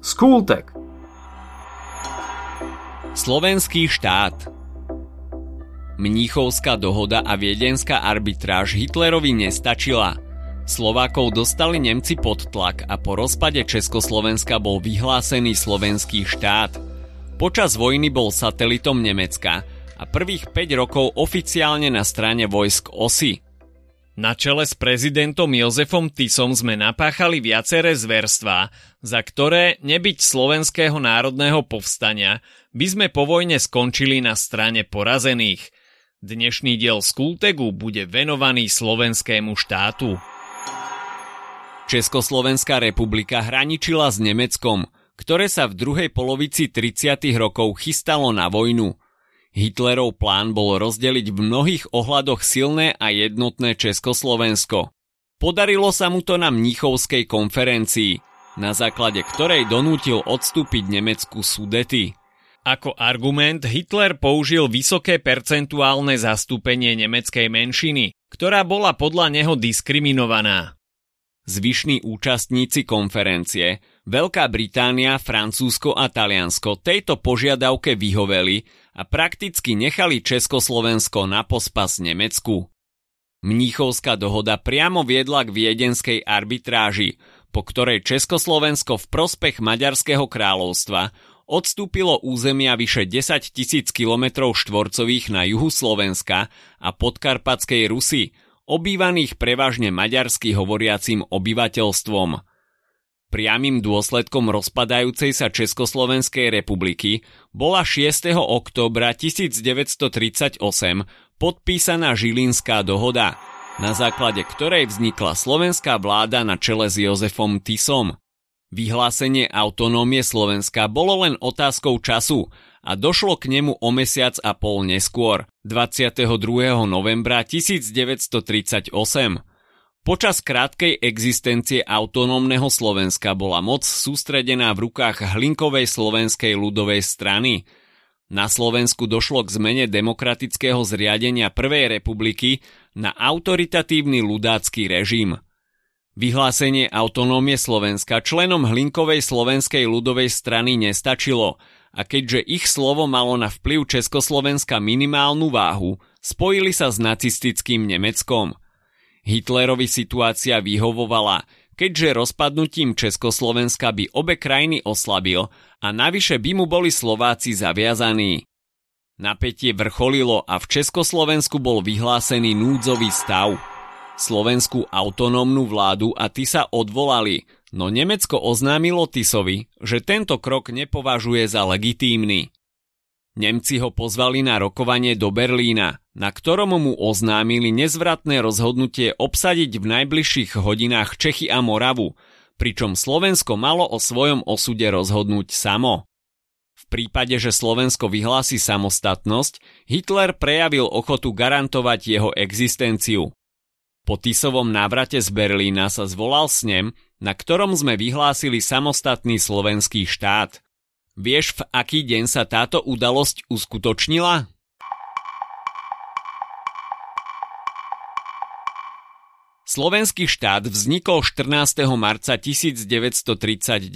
Skultek Slovenský štát Mníchovská dohoda a viedenská arbitráž Hitlerovi nestačila. Slovákov dostali Nemci pod tlak a po rozpade Československa bol vyhlásený slovenský štát. Počas vojny bol satelitom Nemecka a prvých 5 rokov oficiálne na strane vojsk OSI. Na čele s prezidentom Jozefom Tisom sme napáchali viaceré zverstvá, za ktoré nebyť slovenského národného povstania by sme po vojne skončili na strane porazených. Dnešný diel z Kultegu bude venovaný slovenskému štátu. Československá republika hraničila s Nemeckom, ktoré sa v druhej polovici 30. rokov chystalo na vojnu – Hitlerov plán bol rozdeliť v mnohých ohľadoch silné a jednotné Československo. Podarilo sa mu to na Mníchovskej konferencii, na základe ktorej donútil odstúpiť Nemecku Sudety. Ako argument Hitler použil vysoké percentuálne zastúpenie nemeckej menšiny, ktorá bola podľa neho diskriminovaná. Zvyšní účastníci konferencie, Veľká Británia, Francúzsko a Taliansko tejto požiadavke vyhoveli a prakticky nechali Československo na pospas Nemecku. Mníchovská dohoda priamo viedla k viedenskej arbitráži, po ktorej Československo v prospech Maďarského kráľovstva odstúpilo územia vyše 10 tisíc km štvorcových na juhu Slovenska a podkarpatskej Rusy, obývaných prevažne maďarsky hovoriacím obyvateľstvom – Priamým dôsledkom rozpadajúcej sa Československej republiky bola 6. októbra 1938 podpísaná Žilinská dohoda, na základe ktorej vznikla slovenská vláda na čele s Jozefom Tisom. Vyhlásenie autonómie Slovenska bolo len otázkou času a došlo k nemu o mesiac a pol neskôr, 22. novembra 1938. Počas krátkej existencie autonómneho Slovenska bola moc sústredená v rukách hlinkovej slovenskej ľudovej strany. Na Slovensku došlo k zmene demokratického zriadenia Prvej republiky na autoritatívny ľudácky režim. Vyhlásenie autonómie Slovenska členom hlinkovej slovenskej ľudovej strany nestačilo a keďže ich slovo malo na vplyv Československa minimálnu váhu, spojili sa s nacistickým Nemeckom – Hitlerovi situácia vyhovovala, keďže rozpadnutím Československa by obe krajiny oslabil a navyše by mu boli Slováci zaviazaní. Napätie vrcholilo a v Československu bol vyhlásený núdzový stav. Slovenskú autonómnu vládu a ty sa odvolali, no Nemecko oznámilo Tisovi, že tento krok nepovažuje za legitímny. Nemci ho pozvali na rokovanie do Berlína, na ktorom mu oznámili nezvratné rozhodnutie obsadiť v najbližších hodinách Čechy a Moravu, pričom Slovensko malo o svojom osude rozhodnúť samo. V prípade, že Slovensko vyhlási samostatnosť, Hitler prejavil ochotu garantovať jeho existenciu. Po Tisovom návrate z Berlína sa zvolal snem, na ktorom sme vyhlásili samostatný slovenský štát – Vieš, v aký deň sa táto udalosť uskutočnila? Slovenský štát vznikol 14. marca 1939,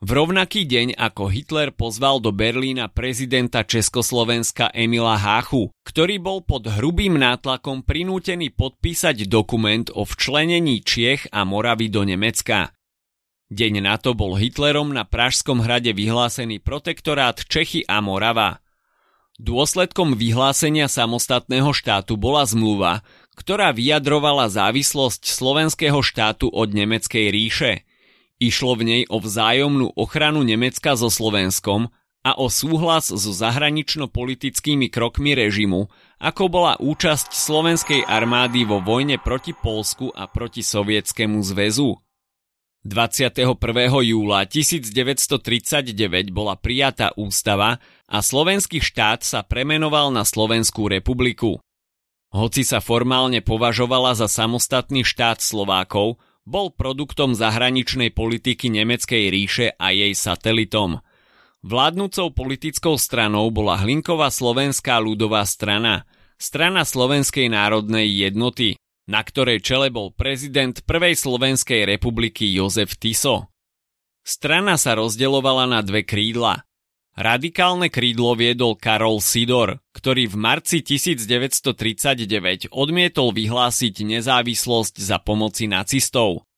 v rovnaký deň ako Hitler pozval do Berlína prezidenta Československa Emila Háchu, ktorý bol pod hrubým nátlakom prinútený podpísať dokument o včlenení Čiech a Moravy do Nemecka. Deň na to bol Hitlerom na Pražskom hrade vyhlásený protektorát Čechy a Morava. Dôsledkom vyhlásenia samostatného štátu bola zmluva, ktorá vyjadrovala závislosť slovenského štátu od Nemeckej ríše. Išlo v nej o vzájomnú ochranu Nemecka so Slovenskom a o súhlas so zahranično-politickými krokmi režimu, ako bola účasť slovenskej armády vo vojne proti Polsku a proti Sovietskému zväzu. 21. júla 1939 bola prijatá ústava a slovenský štát sa premenoval na Slovenskú republiku. Hoci sa formálne považovala za samostatný štát Slovákov, bol produktom zahraničnej politiky Nemeckej ríše a jej satelitom. Vládnúcou politickou stranou bola Hlinková slovenská ľudová strana, strana Slovenskej národnej jednoty, na ktorej čele bol prezident Prvej Slovenskej republiky Jozef Tiso. Strana sa rozdeľovala na dve krídla. Radikálne krídlo viedol Karol Sidor, ktorý v marci 1939 odmietol vyhlásiť nezávislosť za pomoci nacistov.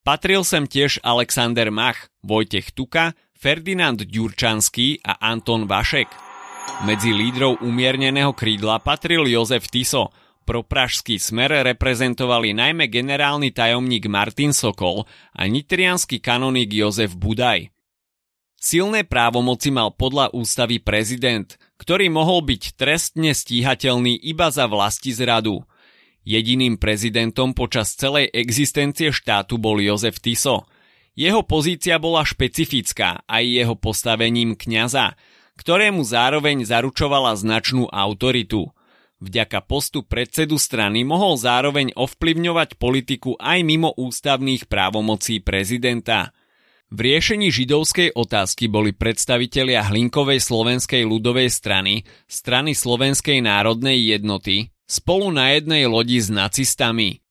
Patril sem tiež Alexander Mach, Vojtech Tuka, Ferdinand Ďurčanský a Anton Vašek. Medzi lídrov umierneného krídla patril Jozef Tiso, pro pražský smer reprezentovali najmä generálny tajomník Martin Sokol a nitrianský kanonik Jozef Budaj. Silné právomoci mal podľa ústavy prezident, ktorý mohol byť trestne stíhateľný iba za vlasti zradu. Jediným prezidentom počas celej existencie štátu bol Jozef Tiso. Jeho pozícia bola špecifická aj jeho postavením kňaza, ktorému zároveň zaručovala značnú autoritu. Vďaka postu predsedu strany mohol zároveň ovplyvňovať politiku aj mimo ústavných právomocí prezidenta – v riešení židovskej otázky boli predstavitelia Hlinkovej slovenskej ľudovej strany, strany Slovenskej národnej jednoty, spolu na jednej lodi s nacistami.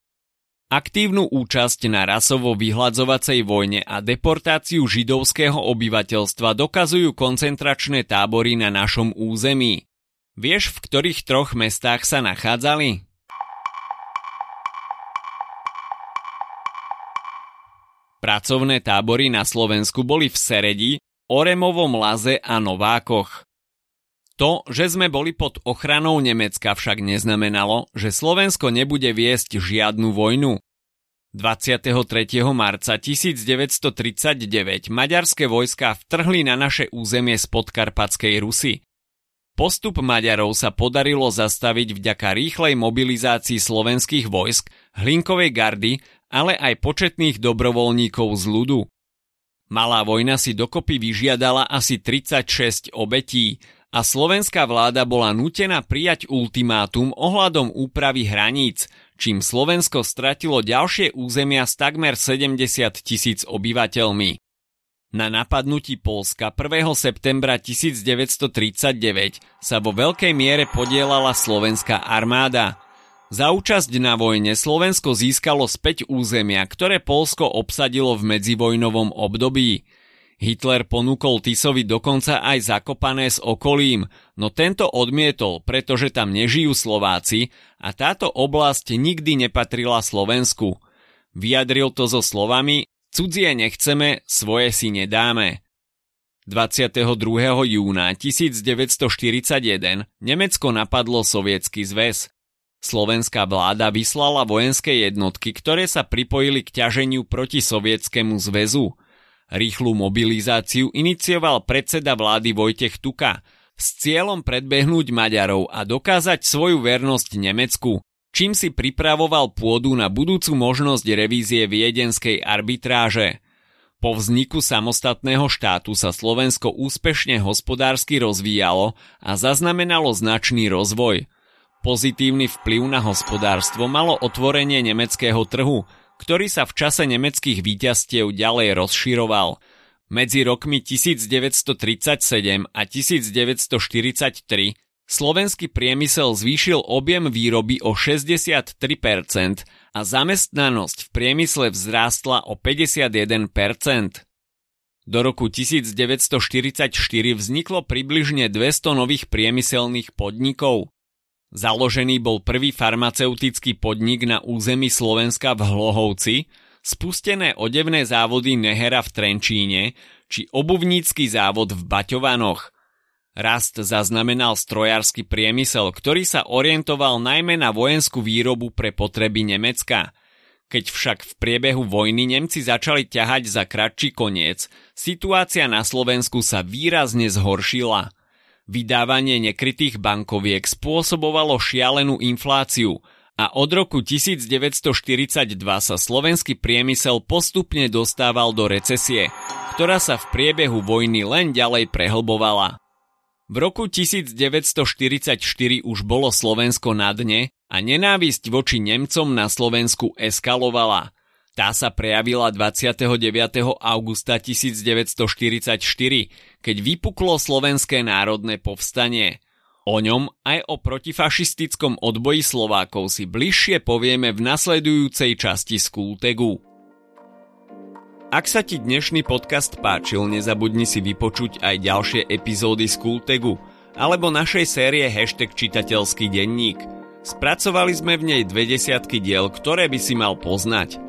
Aktívnu účasť na rasovo vyhľadzovacej vojne a deportáciu židovského obyvateľstva dokazujú koncentračné tábory na našom území. Vieš, v ktorých troch mestách sa nachádzali? Pracovné tábory na Slovensku boli v Seredi, Oremovom Laze a Novákoch. To, že sme boli pod ochranou Nemecka však neznamenalo, že Slovensko nebude viesť žiadnu vojnu. 23. marca 1939 maďarské vojska vtrhli na naše územie z podkarpatskej Rusy. Postup Maďarov sa podarilo zastaviť vďaka rýchlej mobilizácii slovenských vojsk, Hlinkovej gardy ale aj početných dobrovoľníkov z ľudu. Malá vojna si dokopy vyžiadala asi 36 obetí a slovenská vláda bola nutená prijať ultimátum ohľadom úpravy hraníc, čím Slovensko stratilo ďalšie územia s takmer 70 tisíc obyvateľmi. Na napadnutí Polska 1. septembra 1939 sa vo veľkej miere podielala slovenská armáda – za účasť na vojne Slovensko získalo späť územia, ktoré Polsko obsadilo v medzivojnovom období. Hitler ponúkol Tisovi dokonca aj zakopané s okolím, no tento odmietol, pretože tam nežijú Slováci a táto oblasť nikdy nepatrila Slovensku. Vyjadril to so slovami Cudzie nechceme, svoje si nedáme. 22. júna 1941 Nemecko napadlo Sovietsky zväz. Slovenská vláda vyslala vojenské jednotky, ktoré sa pripojili k ťaženiu proti Sovietskému zväzu. Rýchlu mobilizáciu inicioval predseda vlády Vojtech Tuka s cieľom predbehnúť Maďarov a dokázať svoju vernosť Nemecku, čím si pripravoval pôdu na budúcu možnosť revízie viedenskej arbitráže. Po vzniku samostatného štátu sa Slovensko úspešne hospodársky rozvíjalo a zaznamenalo značný rozvoj – Pozitívny vplyv na hospodárstvo malo otvorenie nemeckého trhu, ktorý sa v čase nemeckých víťazstiev ďalej rozširoval. Medzi rokmi 1937 a 1943 slovenský priemysel zvýšil objem výroby o 63% a zamestnanosť v priemysle vzrástla o 51%. Do roku 1944 vzniklo približne 200 nových priemyselných podnikov. Založený bol prvý farmaceutický podnik na území Slovenska v Hlohovci, spustené odevné závody Nehera v Trenčíne či obuvnícky závod v Baťovanoch. Rast zaznamenal strojársky priemysel, ktorý sa orientoval najmä na vojenskú výrobu pre potreby Nemecka. Keď však v priebehu vojny Nemci začali ťahať za kratší koniec, situácia na Slovensku sa výrazne zhoršila – Vydávanie nekrytých bankoviek spôsobovalo šialenú infláciu a od roku 1942 sa slovenský priemysel postupne dostával do recesie, ktorá sa v priebehu vojny len ďalej prehlbovala. V roku 1944 už bolo Slovensko na dne a nenávisť voči Nemcom na Slovensku eskalovala – tá sa prejavila 29. augusta 1944, keď vypuklo Slovenské národné povstanie. O ňom aj o protifašistickom odboji Slovákov si bližšie povieme v nasledujúcej časti Skultegu. Ak sa ti dnešný podcast páčil, nezabudni si vypočuť aj ďalšie epizódy z Kultegu alebo našej série Hashtag čitateľský denník. Spracovali sme v nej dve desiatky diel, ktoré by si mal poznať.